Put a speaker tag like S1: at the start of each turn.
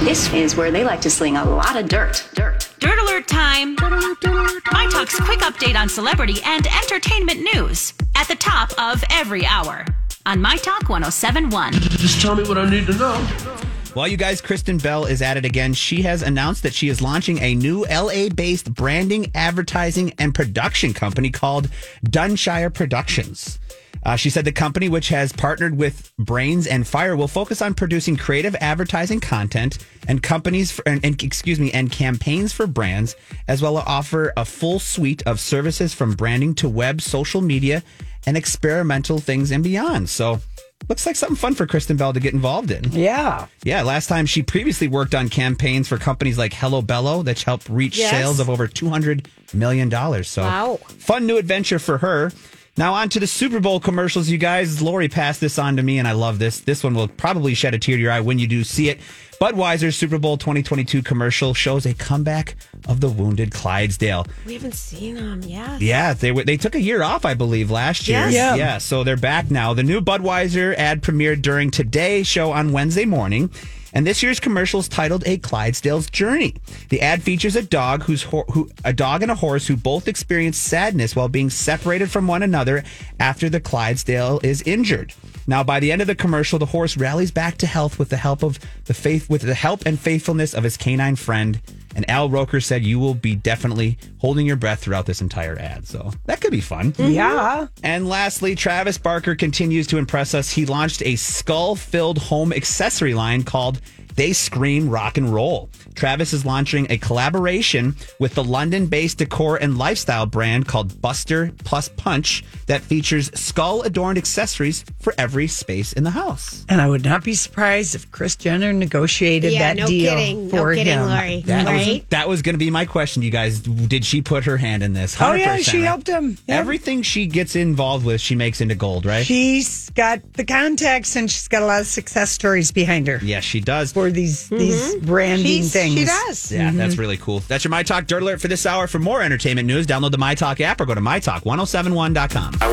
S1: This is where they like to sling a lot of dirt. Dirt.
S2: Dirt Alert time. My Talk's quick update on celebrity and entertainment news at the top of every hour on My Talk 1071.
S3: Just tell me what I need to know.
S4: While you guys, Kristen Bell is at it again. She has announced that she is launching a new LA based branding, advertising, and production company called Dunshire Productions. Uh, she said the company, which has partnered with Brains on Fire, will focus on producing creative advertising content and companies for, and, and excuse me and campaigns for brands, as well as offer a full suite of services from branding to web, social media, and experimental things and beyond. So, looks like something fun for Kristen Bell to get involved in.
S5: Yeah.
S4: Yeah, last time she previously worked on campaigns for companies like Hello Bello that helped reach
S5: Yes.
S4: sales of over $200 million. So,
S5: Wow.
S4: fun new adventure for her. Now, on to the Super Bowl commercials, you guys. Lori passed this on to me, and I love this. This one will probably shed a tear to your eye when you do see it. Budweiser's Super Bowl 2022 commercial shows a comeback of the wounded Clydesdale.
S6: We haven't seen them yet.
S4: Yeah, they were, they took a year off, I believe, last year.
S6: Yes.
S5: Yeah.
S4: yeah. So they're back now. The new Budweiser ad premiered during today's show on Wednesday morning, and this year's commercial is titled "A Clydesdale's Journey." The ad features a dog who's ho- who a dog and a horse who both experience sadness while being separated from one another after the Clydesdale is injured. Now, by the end of the commercial, the horse rallies back to health with the help of the faith, with the help and faithfulness of his canine friend. And Al Roker said, "You will be definitely holding your breath throughout this entire ad." So that could be fun. Mm-hmm.
S5: Yeah.
S4: And lastly, Travis Barker continues to impress us. He launched a skull filled home accessory line called They Scream Rock and Roll. Travis is launching a collaboration with the London based decor and lifestyle brand called Buster Plus Punch that features skull adorned accessories for every space in the house.
S5: And I would not be surprised if Kris Jenner negotiated
S6: Yeah,
S5: that
S6: no
S5: deal
S6: kidding.
S5: for
S6: no kidding,
S5: him.
S6: Lori.
S4: That was, that was going to be my question, you guys. Did she put her hand in this?
S5: Oh, yeah, she
S4: right?
S5: helped him. Yeah.
S4: Everything she gets involved with, she makes into gold, right?
S5: She's got the contacts and she's got a lot of success stories behind her
S4: yes, she does.
S5: for these these mm-hmm. branding
S6: She's-
S5: things.
S6: She does.
S4: Yeah, that's mm-hmm. really cool. That's your My Talk Dirt Alert for this hour. For more entertainment news, download the My Talk app or go to mytalk1071.com.